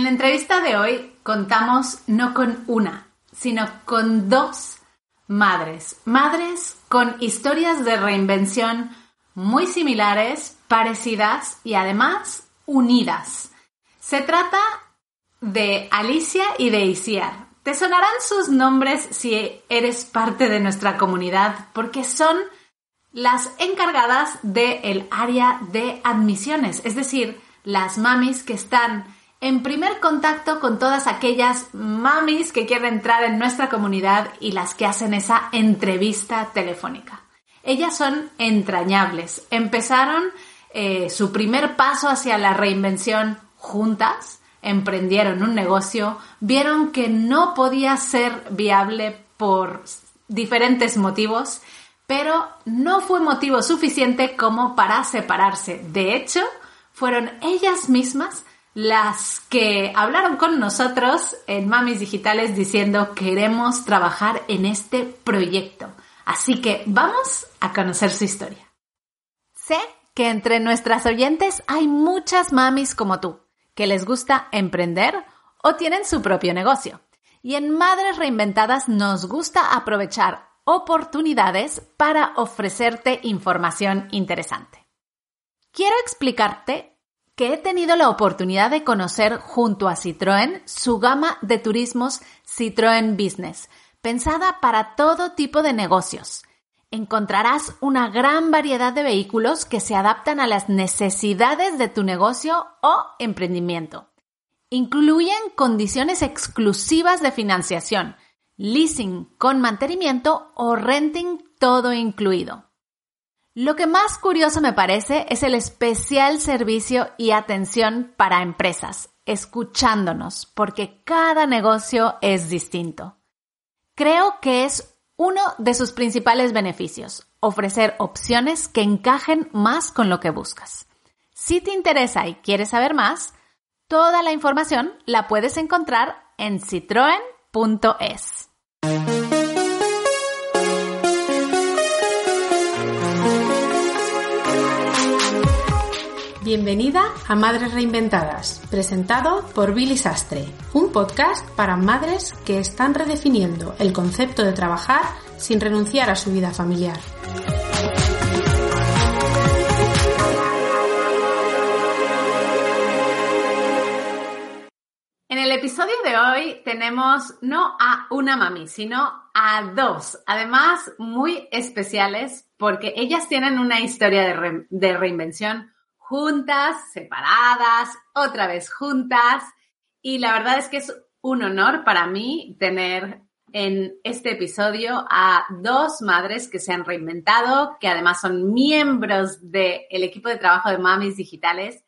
En la entrevista de hoy contamos no con una, sino con dos madres. Madres con historias de reinvención muy similares, parecidas y además unidas. Se trata de Alicia y de Isiar. Te sonarán sus nombres si eres parte de nuestra comunidad porque son las encargadas del área de admisiones, es decir, las mamis que están en primer contacto con todas aquellas mamis que quieren entrar en nuestra comunidad y las que hacen esa entrevista telefónica. Ellas son entrañables. Empezaron eh, su primer paso hacia la reinvención juntas, emprendieron un negocio, vieron que no podía ser viable por diferentes motivos, pero no fue motivo suficiente como para separarse. De hecho, fueron ellas mismas las que hablaron con nosotros en Mamis Digitales diciendo queremos trabajar en este proyecto. Así que vamos a conocer su historia. Sé que entre nuestras oyentes hay muchas mamis como tú, que les gusta emprender o tienen su propio negocio. Y en Madres Reinventadas nos gusta aprovechar oportunidades para ofrecerte información interesante. Quiero explicarte que he tenido la oportunidad de conocer junto a Citroën su gama de turismos Citroën Business, pensada para todo tipo de negocios. Encontrarás una gran variedad de vehículos que se adaptan a las necesidades de tu negocio o emprendimiento. Incluyen condiciones exclusivas de financiación, leasing con mantenimiento o renting todo incluido. Lo que más curioso me parece es el especial servicio y atención para empresas, escuchándonos, porque cada negocio es distinto. Creo que es uno de sus principales beneficios, ofrecer opciones que encajen más con lo que buscas. Si te interesa y quieres saber más, toda la información la puedes encontrar en citroen.es. Bienvenida a Madres Reinventadas, presentado por Billy Sastre, un podcast para madres que están redefiniendo el concepto de trabajar sin renunciar a su vida familiar. En el episodio de hoy tenemos no a una mami, sino a dos, además muy especiales porque ellas tienen una historia de, de reinvención juntas, separadas, otra vez juntas. Y la verdad es que es un honor para mí tener en este episodio a dos madres que se han reinventado, que además son miembros del equipo de trabajo de Mamis Digitales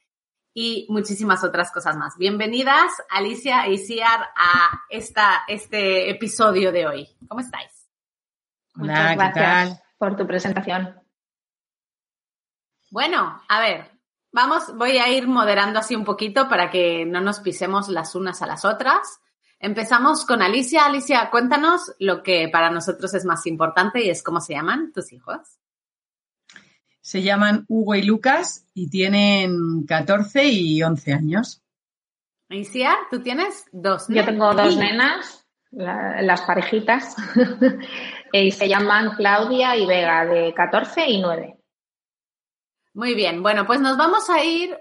y muchísimas otras cosas más. Bienvenidas, Alicia y Ciar, a esta, este episodio de hoy. ¿Cómo estáis? Muchas gracias por tu presentación. Bueno, a ver, Vamos, voy a ir moderando así un poquito para que no nos pisemos las unas a las otras. Empezamos con Alicia. Alicia, cuéntanos lo que para nosotros es más importante y es cómo se llaman tus hijos. Se llaman Hugo y Lucas y tienen 14 y 11 años. Alicia, tú tienes dos nenas. Yo tengo dos nenas, las parejitas, y se llaman Claudia y Vega, de 14 y 9. Muy bien, bueno, pues nos vamos a ir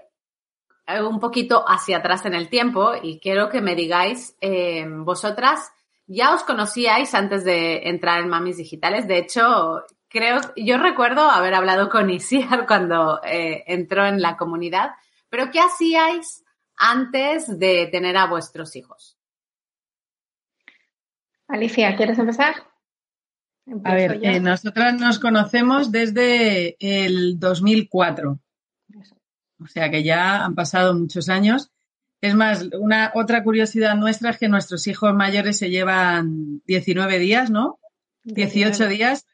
eh, un poquito hacia atrás en el tiempo y quiero que me digáis, eh, vosotras ya os conocíais antes de entrar en Mamis Digitales. De hecho, creo, yo recuerdo haber hablado con Isiar cuando eh, entró en la comunidad, pero ¿qué hacíais antes de tener a vuestros hijos? Alicia, ¿quieres empezar? A ver, eh, nosotras nos conocemos desde el 2004. O sea que ya han pasado muchos años. Es más, una otra curiosidad nuestra es que nuestros hijos mayores se llevan 19 días, ¿no? 18 días.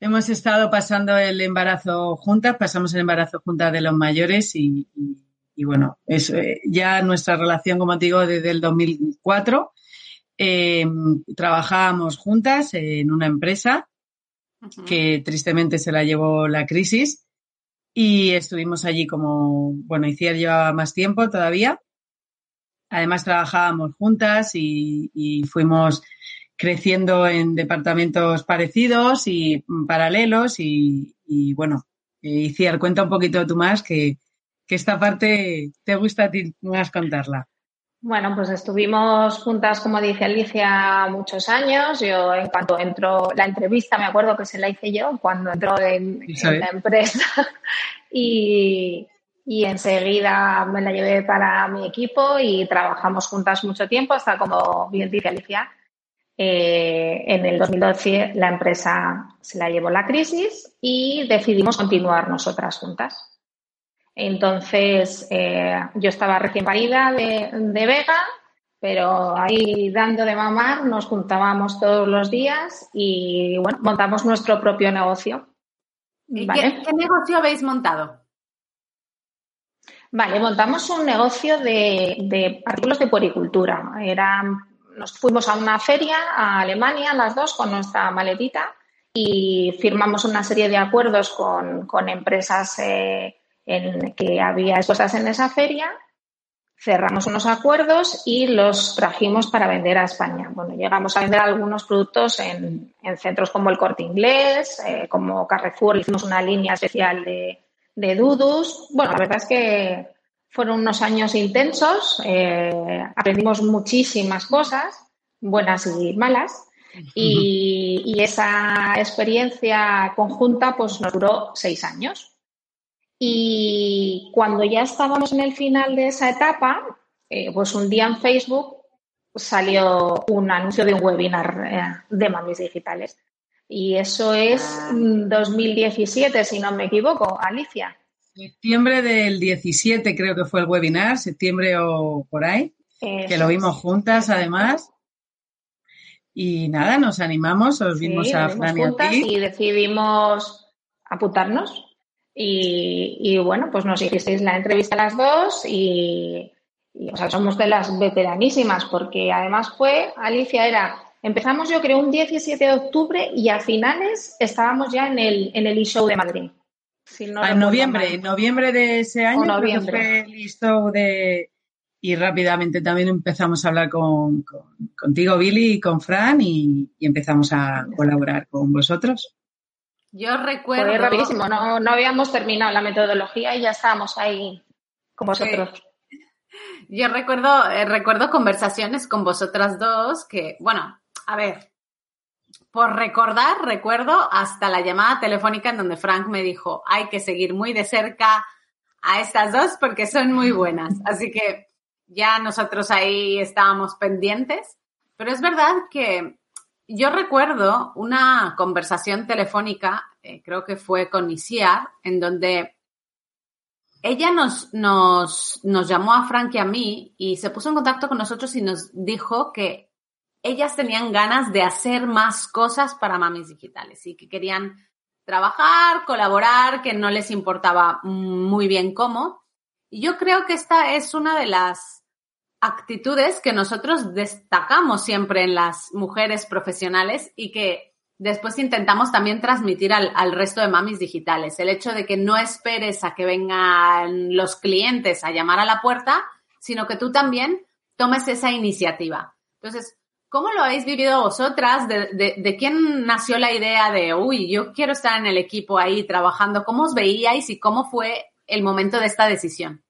Hemos estado pasando el embarazo juntas, pasamos el embarazo juntas de los mayores y, bueno, es eh, ya nuestra relación, como te digo, desde el 2004 eh, trabajábamos juntas en una empresa que tristemente se la llevó la crisis y estuvimos allí como, bueno, Iciar llevaba más tiempo todavía. además trabajábamos juntas y, fuimos creciendo en departamentos parecidos y paralelos y, bueno, Iciar, cuenta un poquito tú más que, que esta parte te gusta a ti más contarla. Bueno, pues estuvimos juntas, como dice Alicia, muchos años. Yo, en cuanto entró la entrevista, me acuerdo que se la hice yo cuando entró en, la empresa y, enseguida me la llevé para mi equipo y trabajamos juntas mucho tiempo hasta, como bien dice Alicia, eh, en el 2012 la empresa se la llevó la crisis y decidimos continuar nosotras juntas. Entonces, eh, yo estaba recién parida de, Vega, pero ahí dando de mamar nos juntábamos todos los días y bueno, montamos nuestro propio negocio. ¿Qué, negocio habéis montado? Vale, montamos un negocio de, artículos de puericultura. nos fuimos a una feria a Alemania, las dos, con nuestra maletita y firmamos una serie de acuerdos con, empresas eh, en que había cosas en esa feria, cerramos unos acuerdos y los trajimos para vender a España. Bueno, llegamos a vender algunos productos en, centros como el Corte Inglés, eh, como Carrefour, hicimos una línea especial de, de dudus. Bueno, la verdad es que fueron unos años intensos, eh, aprendimos muchísimas cosas, buenas y malas, y, y, esa experiencia conjunta pues nos duró seis años. Y cuando ya estábamos en el final de esa etapa, eh, pues un día en Facebook salió un anuncio de un webinar eh, de mamis digitales. Y eso es 2017, ah. si no me equivoco, Alicia. Septiembre del 17 creo que fue el webinar, septiembre o por ahí, que lo vimos juntas además. Y nada, nos animamos, os vimos a Fran y a ti. Y decidimos apuntarnos. Y, bueno, pues nos hicisteis la entrevista a las dos y, o sea, somos de las veteranísimas porque además fue, Alicia era, empezamos yo creo un 17 de octubre y a finales estábamos ya en el, en el e-show de Madrid. Ah, en noviembre, en noviembre de ese año fue el e-show de... Y rápidamente también empezamos a hablar con, contigo, Billy, y con Fran y empezamos a colaborar con vosotros. Yo recuerdo. Fue rapidísimo, no, no habíamos terminado la metodología y ya estábamos ahí con vosotros. Yo recuerdo, eh, recuerdo conversaciones con vosotras dos que, bueno, a ver, por recordar, recuerdo hasta la llamada telefónica en donde Frank me dijo, hay que seguir muy de cerca a estas dos porque son muy buenas. Así que ya nosotros ahí estábamos pendientes. Pero es verdad que yo recuerdo una conversación telefónica, eh, creo que fue con Isiar, en donde ella nos, nos, nos llamó a Frank y a mí y se puso en contacto con nosotros y nos dijo que ellas tenían ganas de hacer más cosas para mamis digitales y que querían trabajar, colaborar, que no les importaba muy bien cómo. Y yo creo que esta es una de las actitudes que nosotros destacamos siempre en las mujeres profesionales y que después intentamos también transmitir al, resto de mamis digitales. El hecho de que no esperes a que vengan los clientes a llamar a la puerta, sino que tú también tomes esa iniciativa. Entonces, ¿cómo lo habéis vivido vosotras? ¿De, de quién nació la idea de, uy, yo quiero estar en el equipo ahí trabajando? ¿Cómo os veíais y cómo fue el momento de esta decisión?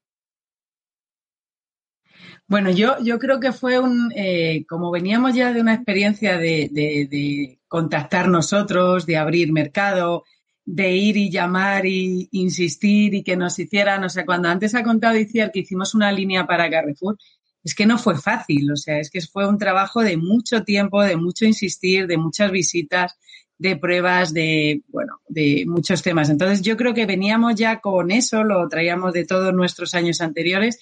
Bueno, yo, yo creo que fue un, eh, como veníamos ya de una experiencia de, de, contactar nosotros, de abrir mercado, de ir y llamar y insistir y que nos hicieran, o sea, cuando antes ha contado Iciar que hicimos una línea para Carrefour, es que no fue fácil, o sea, es que fue un trabajo de mucho tiempo, de mucho insistir, de muchas visitas, de pruebas, de, bueno, de muchos temas. Entonces, yo creo que veníamos ya con eso, lo traíamos de todos nuestros años anteriores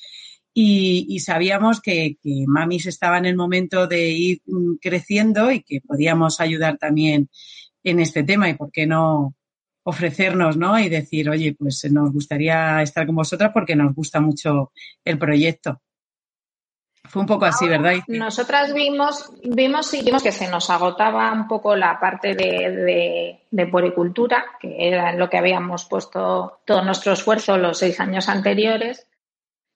y, sabíamos que, Mamis estaba en el momento de ir mm, creciendo y que podíamos ayudar también en este tema y por qué no ofrecernos, ¿no? Y decir, oye, pues nos gustaría estar con vosotras porque nos gusta mucho el proyecto. Fue un poco así, ¿verdad? Nosotras vimos, vimos y vimos que se nos agotaba un poco la parte de, de, de que era en lo que habíamos puesto todo nuestro esfuerzo los seis años anteriores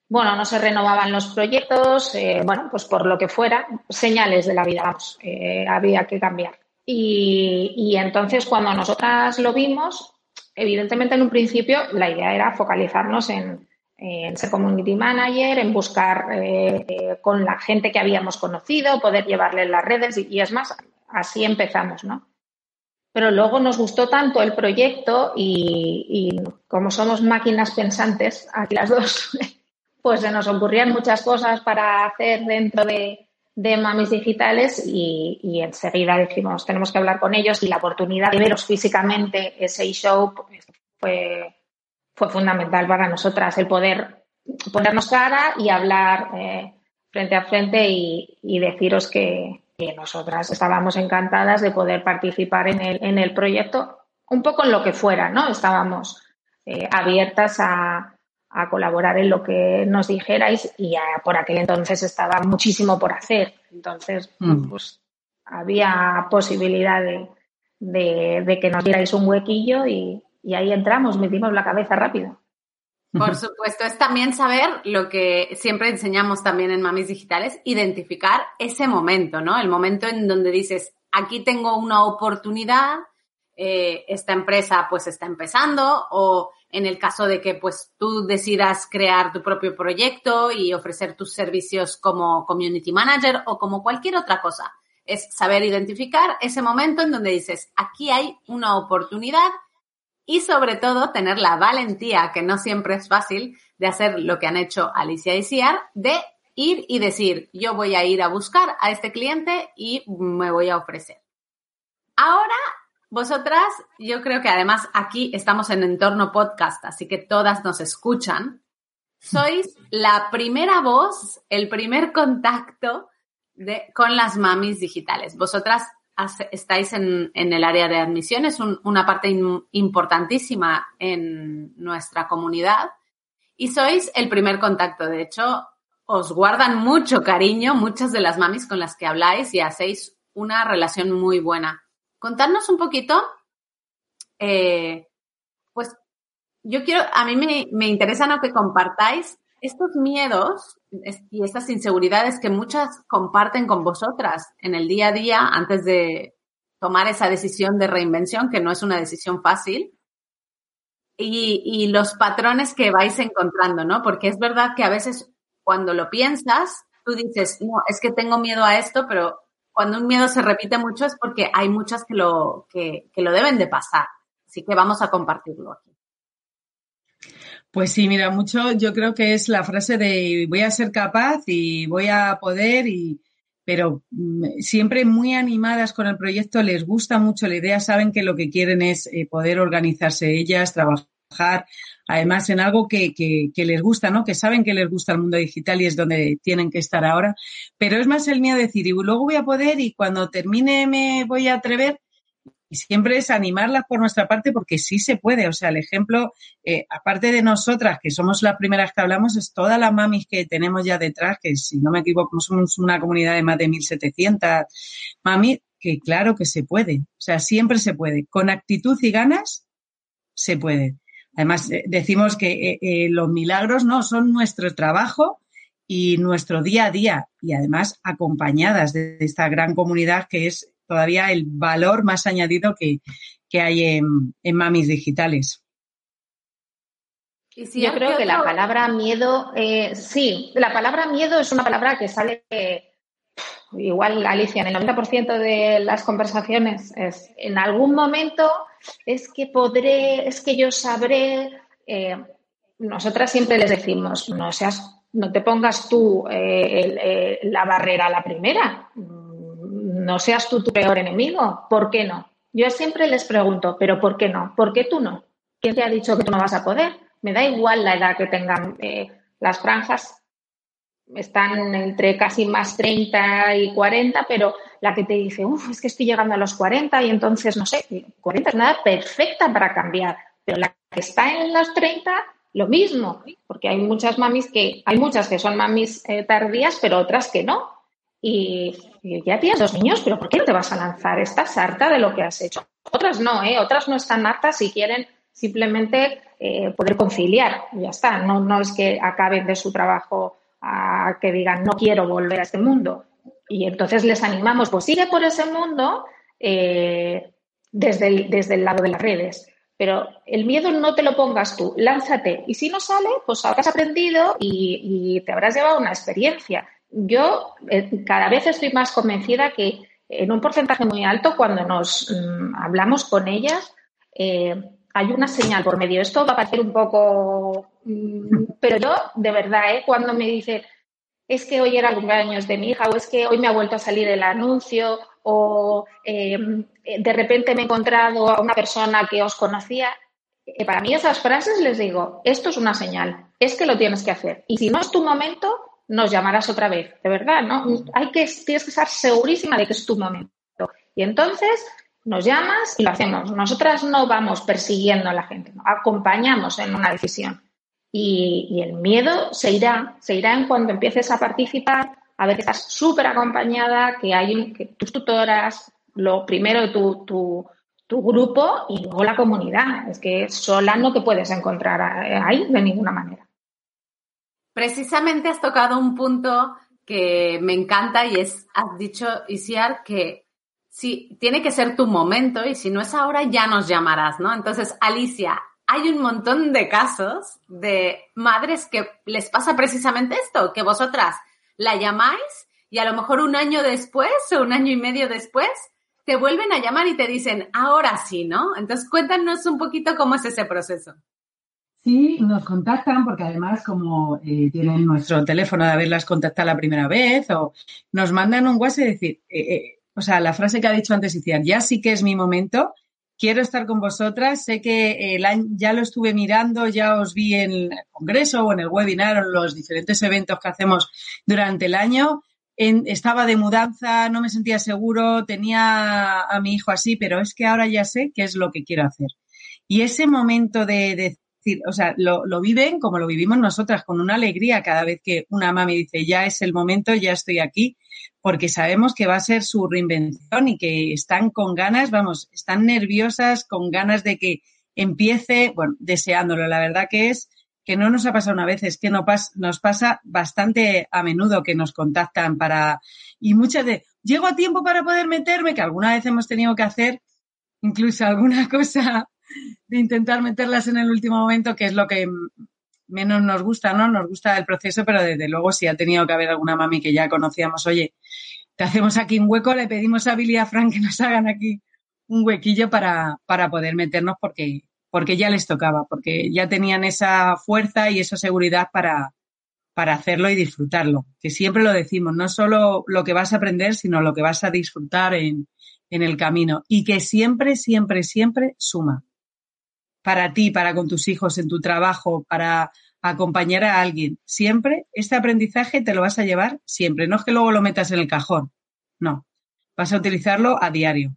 bueno, no se renovaban los proyectos, eh, bueno, pues por lo que fuera, señales de la vida, vamos, eh, había que cambiar. Y, entonces cuando nosotras lo vimos, evidentemente en un principio la idea era focalizarnos en, ser community manager, en buscar eh, con la gente que habíamos conocido, poder llevarle las redes y, y es más, así empezamos, ¿no? Pero luego nos gustó tanto el proyecto y, y como somos máquinas pensantes, aquí las dos, pues se nos ocurrían muchas cosas para hacer dentro de, de Mamis Digitales y, enseguida dijimos, tenemos que hablar con ellos y la oportunidad de veros físicamente ese show fue, fue fundamental para nosotras, el poder ponernos cara y hablar eh, frente a frente y, deciros que, nosotras estábamos encantadas de poder participar en el, en el proyecto, un poco en lo que fuera, ¿no? Estábamos eh, abiertas a, a colaborar en lo que nos dijerais y por aquel entonces estaba muchísimo por hacer. Entonces, mm. pues había posibilidad de, que nos dierais un huequillo y, ahí entramos, metimos la cabeza rápido. Por supuesto, es también saber lo que siempre enseñamos también en Mamis Digitales, identificar ese momento, ¿no? El momento en donde dices, aquí tengo una oportunidad, eh, esta empresa pues está empezando o en el caso de que pues tú decidas crear tu propio proyecto y ofrecer tus servicios como community manager o como cualquier otra cosa. Es saber identificar ese momento en donde dices, aquí hay una oportunidad y sobre todo tener la valentía, que no siempre es fácil, de hacer lo que han hecho Alicia y Ciar, de ir y decir, yo voy a ir a buscar a este cliente y me voy a ofrecer. Ahora vosotras, yo creo que además aquí estamos en entorno podcast, así que todas nos escuchan. Sois la primera voz, el primer contacto de, con las mamis digitales. Vosotras estáis en, el área de admisión, es una parte importantísima en nuestra comunidad y sois el primer contacto. De hecho, os guardan mucho cariño muchas de las mamis con las que habláis y hacéis una relación muy buena contarnos un poquito, eh, pues yo quiero, a mí me, me interesa ¿no? que compartáis estos miedos y estas inseguridades que muchas comparten con vosotras en el día a día antes de tomar esa decisión de reinvención, que no es una decisión fácil, y, y, los patrones que vais encontrando, ¿no? Porque es verdad que a veces cuando lo piensas, tú dices, no, es que tengo miedo a esto, pero cuando un miedo se repite mucho es porque hay muchas que lo, que, lo deben de pasar. Así que vamos a compartirlo aquí. Pues sí, mira, mucho yo creo que es la frase de voy a ser capaz y voy a poder y pero mm, siempre muy animadas con el proyecto, les gusta mucho la idea, saben que lo que quieren es eh, poder organizarse ellas, trabajar, además en algo que, que, les gusta, ¿no? Que saben que les gusta el mundo digital y es donde tienen que estar ahora. Pero es más el miedo de decir, y luego voy a poder y cuando termine me voy a atrever. Y siempre es animarlas por nuestra parte porque sí se puede. O sea, el ejemplo, eh, aparte de nosotras, que somos las primeras que hablamos, es todas las mamis que tenemos ya detrás, que si no me equivoco, somos una comunidad de más de 1.700 mamis, que claro que se puede. O sea, siempre se puede. Con actitud y ganas, se puede. Además, eh, decimos que eh, eh, los milagros no son nuestro trabajo y nuestro día a día y además acompañadas de esta gran comunidad que es todavía el valor más añadido que, hay en, mamis digitales. Yo creo que la palabra miedo, sí, la palabra miedo es una palabra que sale igual, Alicia, en el 90% de las conversaciones es en algún momento es que podré, es que yo sabré. Eh, nosotras siempre les decimos, no seas, no te pongas tú eh, eh, la barrera a la primera, no seas tú tu peor enemigo, ¿por qué no? Yo siempre les pregunto, ¿pero por qué no? ¿Por qué tú no? ¿Quién te ha dicho que tú no vas a poder? Me da igual la edad que tengan las franjas, están entre casi más 30 y 40, pero la que te dice, uff, es que estoy llegando a los 40 y entonces, no sé, 40 es nada perfecta para cambiar, pero la que está en los 30, lo mismo, porque hay muchas mamis que, hay muchas que son mamis eh, tardías, pero otras que no. Y, ya tienes dos niños, pero ¿por qué no te vas a lanzar? Estás harta de lo que has hecho. Otras no, ¿eh? Otras no están hartas y quieren simplemente eh, poder conciliar. Ya está, no, no es que acaben de su trabajo a que digan no quiero volver a este mundo. Y entonces les animamos, pues sigue por ese mundo eh, desde, el, desde el lado de las redes. Pero el miedo no te lo pongas tú, lánzate. Y si no sale, pues habrás aprendido y, te habrás llevado una experiencia. Yo eh, cada vez estoy más convencida que en un porcentaje muy alto, cuando nos mm, hablamos con ellas, eh, hay una señal por medio. Esto va a parecer un poco. Mm, pero yo, de verdad, ¿eh? cuando me dice es que hoy era cumpleaños de mi hija, o es que hoy me ha vuelto a salir el anuncio, o em, de repente me he encontrado a una persona que os conocía. Eh, para mí esas frases les digo, esto es una señal, es que lo tienes que hacer. Y si no es tu momento, nos llamarás otra vez, de verdad, ¿no? Hay que, tienes que estar segurísima de que es tu momento. Y entonces nos llamas y lo hacemos. Nosotras no vamos persiguiendo a la gente, acompañamos en una decisión. Y, el miedo se irá, se irá en cuando empieces a participar, a ver que estás súper acompañada, que hay que tus tutoras, lo primero tu, tu, tu, grupo y luego la comunidad. Es que sola no te puedes encontrar ahí de ninguna manera. Precisamente has tocado un punto que me encanta y es, has dicho, Isiar, que sí, tiene que ser tu momento y si no es ahora ya nos llamarás, ¿no? Entonces, Alicia, hay un montón de casos de madres que les pasa precisamente esto, que vosotras la llamáis y a lo mejor un año después o un año y medio después te vuelven a llamar y te dicen, ahora sí, ¿no? Entonces cuéntanos un poquito cómo es ese proceso. Sí, nos contactan porque además como eh, tienen nuestro teléfono de haberlas contactado la primera vez o nos mandan un WhatsApp y decir, eh, eh, o sea, la frase que ha dicho antes Iciar, ya sí que es mi momento, quiero estar con vosotras, sé que el ya lo estuve mirando, ya os vi en el congreso o en el webinar o en los diferentes eventos que hacemos durante el año. estaba de mudanza, no me sentía seguro, tenía a mi hijo así, pero es que ahora ya sé qué es lo que quiero hacer. Y ese momento de, decir, o sea, lo, lo, viven como lo vivimos nosotras, con una alegría cada vez que una mamá me dice, ya es el momento, ya estoy aquí porque sabemos que va a ser su reinvención y que están con ganas, vamos, están nerviosas, con ganas de que empiece, bueno, deseándolo. La verdad que es que no nos ha pasado una vez, es que nos pasa bastante a menudo que nos contactan para, y muchas de, llego a tiempo para poder meterme, que alguna vez hemos tenido que hacer incluso alguna cosa de intentar meterlas en el último momento, que es lo que menos nos gusta, ¿no? Nos gusta el proceso, pero desde luego si ha tenido que haber alguna mami que ya conocíamos, oye, te hacemos aquí un hueco, le pedimos a Billy a Frank que nos hagan aquí un huequillo para, para poder meternos porque, porque ya les tocaba, porque ya tenían esa fuerza y esa seguridad para, para hacerlo y disfrutarlo. Que siempre lo decimos, no solo lo que vas a aprender, sino lo que vas a disfrutar en, en el camino. Y que siempre, siempre, siempre suma para ti, para con tus hijos, en tu trabajo, para acompañar a alguien. Siempre este aprendizaje te lo vas a llevar siempre. No es que luego lo metas en el cajón. No. Vas a utilizarlo a diario.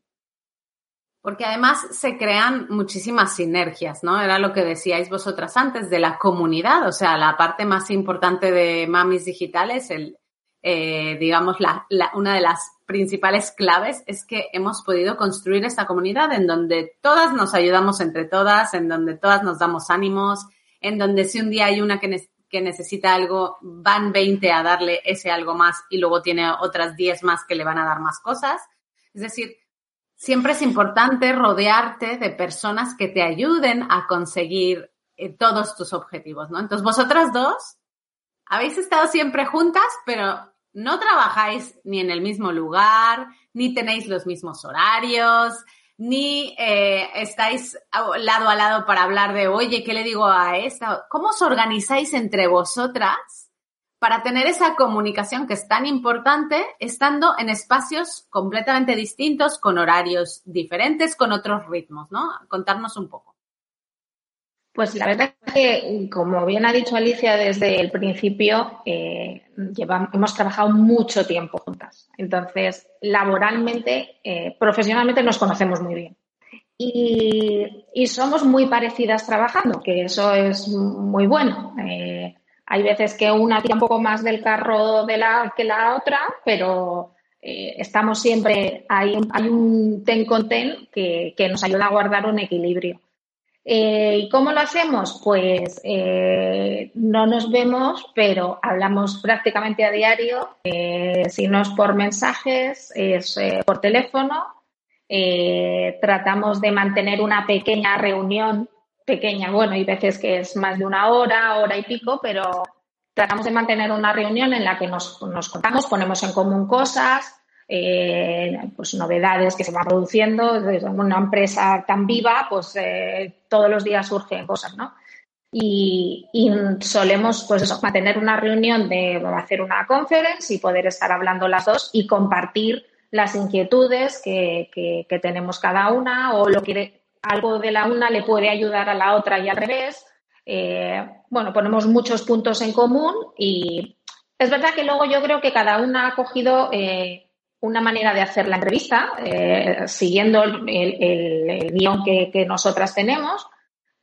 Porque además se crean muchísimas sinergias, ¿no? Era lo que decíais vosotras antes de la comunidad, o sea, la parte más importante de Mamis Digitales, el, eh, digamos, la, una de las principales claves es que hemos podido construir esta comunidad en donde todas nos ayudamos entre todas, en donde todas nos damos ánimos, en donde si un día hay una que, que necesita algo, van 20 a darle ese algo más y luego tiene otras 10 más que le van a dar más cosas. Es decir, siempre es importante rodearte de personas que te ayuden a conseguir eh, todos tus objetivos, ¿no? Entonces, vosotras dos habéis estado siempre juntas, pero no trabajáis ni en el mismo lugar, ni tenéis los mismos horarios, ni eh, estáis lado a lado para hablar de, oye, ¿qué le digo a esta? ¿Cómo os organizáis entre vosotras para tener esa comunicación que es tan importante, estando en espacios completamente distintos, con horarios diferentes, con otros ritmos, ¿no? Contarnos un poco. Pues la verdad es que, como bien ha dicho Alicia desde el principio, eh, hemos trabajado mucho tiempo juntas. Entonces, laboralmente, eh, profesionalmente nos conocemos muy bien. Y, somos muy parecidas trabajando, que eso es muy bueno. Eh, hay veces que una tira un poco más del carro de la, que la otra, pero estamos siempre, hay, hay un ten con ten que nos ayuda a guardar un equilibrio. Eh, ¿Y cómo lo hacemos? Pues eh, no nos vemos, pero hablamos prácticamente a diario. Eh, si no es por mensajes, es por teléfono. tratamos de mantener una pequeña reunión, pequeña, bueno, hay veces que es más de una hora, hora y pico, pero tratamos de mantener una reunión en la que nos, nos contamos, ponemos en común cosas, eh, pues novedades que se van produciendo. Desde una empresa tan viva, pues eh, todos los días surgen cosas, ¿no? Y, solemos, pues eso, mantener una reunión de hacer una conference y poder estar hablando las dos y compartir las inquietudes que, que, tenemos cada una o lo que algo de la una le puede ayudar a la otra y al revés. Eh, bueno, ponemos muchos puntos en común y es verdad que luego yo creo que cada una ha cogido una manera de hacer la entrevista, eh, siguiendo el, guion que, nosotras tenemos,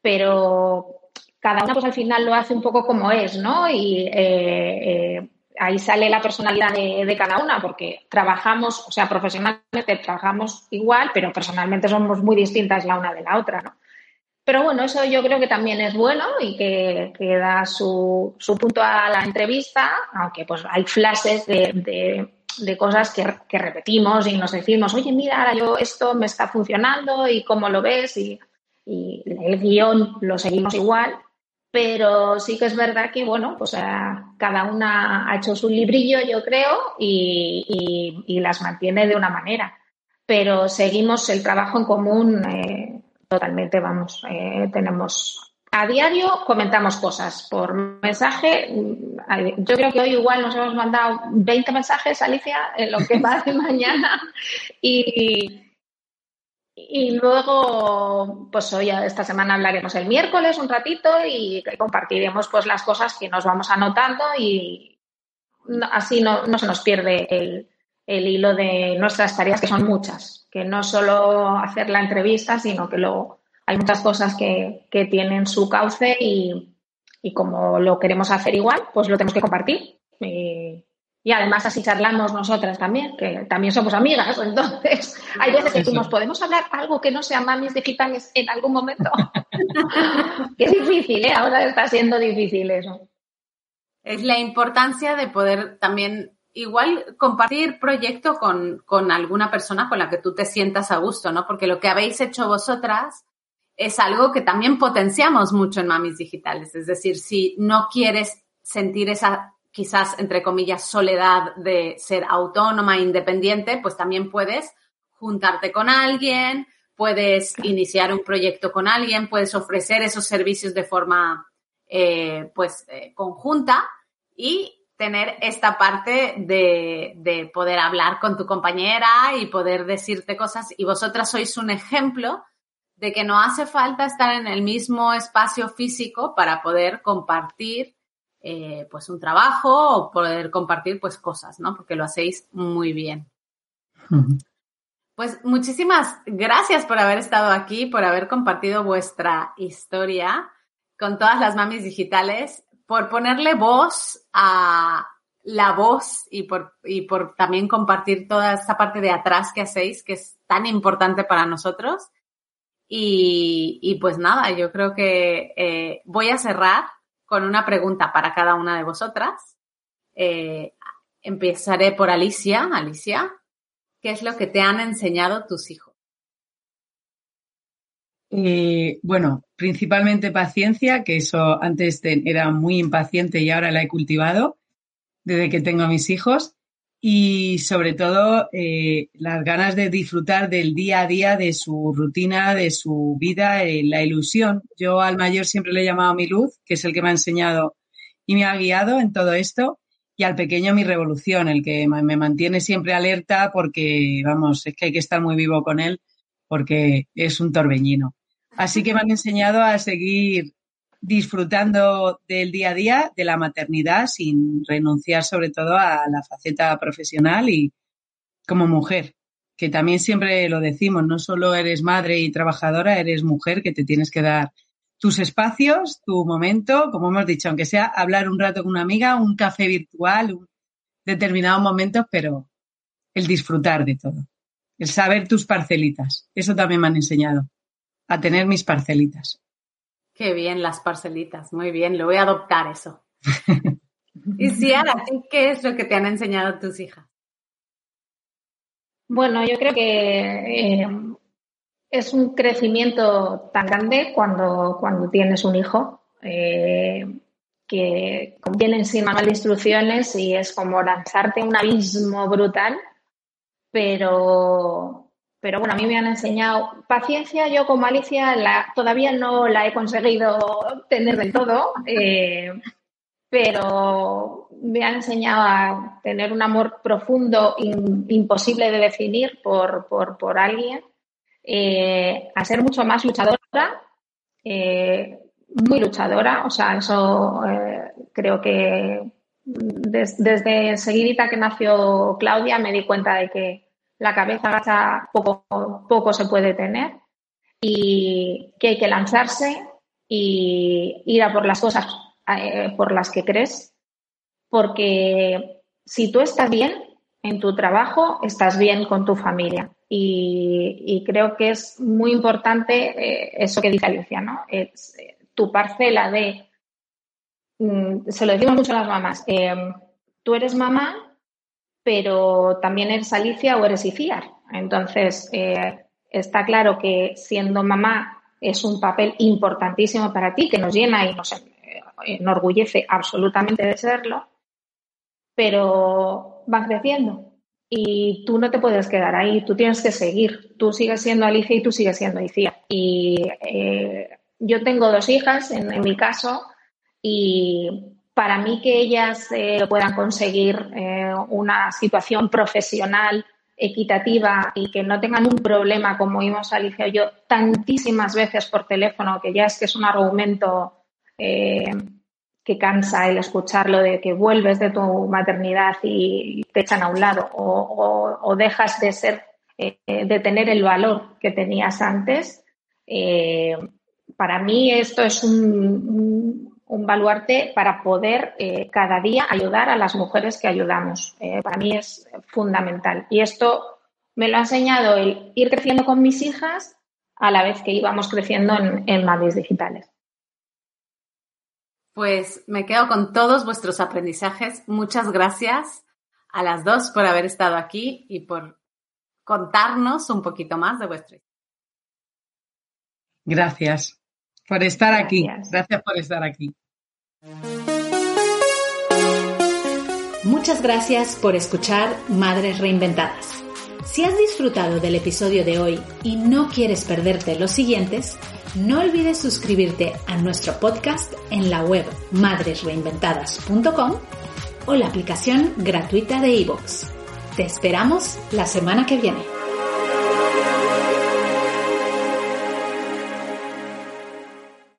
pero cada una pues al final lo hace un poco como es, ¿no? Y eh, eh, ahí sale la personalidad de, cada una, porque trabajamos, o sea, profesionalmente trabajamos igual, pero personalmente somos muy distintas la una de la otra, ¿no? Pero bueno, eso yo creo que también es bueno y que, da su, punto a la entrevista, aunque pues hay flashes de de cosas que, repetimos y nos decimos, oye, mira, ahora yo esto me está funcionando y cómo lo ves y, el guion lo seguimos igual, pero sí que es verdad que, bueno, pues cada una ha hecho su librillo, yo creo, y, las mantiene de una manera. Pero seguimos el trabajo en común eh, totalmente, vamos, eh, tenemos a diario comentamos cosas por mensaje. Yo creo que hoy igual nos hemos mandado 20 mensajes, Alicia, en lo que va de mañana. Y, y luego, pues hoy, esta semana hablaremos el miércoles un ratito y compartiremos pues las cosas que nos vamos anotando y así no, no se nos pierde el, el hilo de nuestras tareas, que son muchas, que no solo hacer la entrevista, sino que luego hay muchas cosas que, tienen su cauce y, como lo queremos hacer igual, pues lo tenemos que compartir. Y, además así charlamos nosotras también, que también somos amigas. Entonces, hay veces que decimos, ¿podemos hablar algo que no sea mamis digitales en algún momento? que es difícil, ¿eh? Ahora está siendo difícil eso. Es la importancia de poder también igual compartir proyecto con, con, alguna persona con la que tú te sientas a gusto, ¿no? Porque lo que habéis hecho vosotras es algo que también potenciamos mucho en Mamis Digitales. Es decir, si no quieres sentir esa quizás, entre comillas, soledad de ser autónoma independiente, pues también puedes juntarte con alguien, puedes iniciar un proyecto con alguien, puedes ofrecer esos servicios de forma, eh, pues, eh, conjunta y tener esta parte de, de poder hablar con tu compañera y poder decirte cosas. Y vosotras sois un ejemplo de que no hace falta estar en el mismo espacio físico para poder compartir eh, pues un trabajo o poder compartir pues cosas, ¿no? Porque lo hacéis muy bien. Pues muchísimas gracias por haber estado aquí, por haber compartido vuestra historia con todas las mamis digitales, por ponerle voz a la voz y por, y por también compartir toda esta parte de atrás que hacéis, que es tan importante para nosotros. Y, pues nada, yo creo que eh, voy a cerrar con una pregunta para cada una de vosotras. Eh, empezaré por Alicia. Alicia, ¿qué es lo que te han enseñado tus hijos? Eh, bueno, principalmente paciencia, que eso antes era muy impaciente y ahora la he cultivado desde que tengo a mis hijos y sobre todo eh, las ganas de disfrutar del día a día, de su rutina, de su vida, eh, la ilusión. Yo al mayor siempre le he llamado mi luz, que es el que me ha enseñado y me ha guiado en todo esto, y al pequeño mi revolución, el que me mantiene siempre alerta porque, vamos, es que hay que estar muy vivo con él porque es un torbellino. Así que me han enseñado a seguir disfrutando del día a día, de la maternidad, sin renunciar sobre todo a la faceta profesional y como mujer, que también siempre lo decimos, no solo eres madre y trabajadora, eres mujer que te tienes que dar tus espacios, tu momento, como hemos dicho, aunque sea hablar un rato con una amiga, un café virtual, determinados momentos, pero el disfrutar de todo, el saber tus parcelitas, eso también me han enseñado, a tener mis parcelitas. Qué bien las parcelitas, muy bien, lo voy a adoptar eso. y si ahora, ¿qué es lo que te han enseñado tus hijas? Bueno, yo creo que eh, es un crecimiento tan grande cuando, cuando tienes un hijo eh, que convienen sin manual de instrucciones y es como lanzarte un abismo brutal, pero, pero bueno, a mí me han enseñado paciencia, yo con malicia la, todavía no la he conseguido tener del todo, eh, pero me han enseñado a tener un amor profundo, imposible de definir por, por, por alguien eh, a ser mucho más luchadora, eh, muy luchadora, o sea, eso eh, creo que desde enseguida que nació Claudia me di cuenta de que la cabeza gacha poco, poco se puede tener y que hay que lanzarse y ir a por las cosas por las que crees, porque si tú estás bien en tu trabajo, estás bien con tu familia. Y, creo que es muy importante eh, eso que dice Alicia, ¿no? Es, eh, tu parcela de, mm, se lo decimos mucho a las mamás, eh, tú eres mamá, pero también eres Alicia o eres Iciar. Entonces, está claro que siendo mamá es un papel importantísimo para ti, que nos llena y nos enorgullece absolutamente de serlo, pero van creciendo y tú no te puedes quedar ahí, tú tienes que seguir. Tú sigues siendo Alicia y tú sigues siendo Alicia. Y eh, yo tengo dos hijas, en, mi caso, y para mí que ellas eh, puedan conseguir eh, una situación profesional equitativa y que no tengan un problema como vimos Alicia y yo tantísimas veces por teléfono, que ya es que es un argumento que cansa el escucharlo de que vuelves de tu maternidad y te echan a un lado o, dejas de ser, eh, de tener el valor que tenías antes. Eh, para mí esto es un, baluarte para poder eh, cada día ayudar a las mujeres que ayudamos. para mí es fundamental. Y esto me lo ha enseñado el ir creciendo con mis hijas a la vez que íbamos creciendo en, en Madres Digitales. Pues me quedo con todos vuestros aprendizajes. Muchas gracias a las dos por haber estado aquí y por contarnos un poquito más de vuestro Gracias por estar aquí. Gracias por estar aquí. Muchas gracias por escuchar Madres Reinventadas. Si has disfrutado del episodio de hoy y no quieres perderte los siguientes, no olvides suscribirte a nuestro podcast en la web madresreinventadas.com o la aplicación gratuita de iVoox. Te esperamos la semana que viene.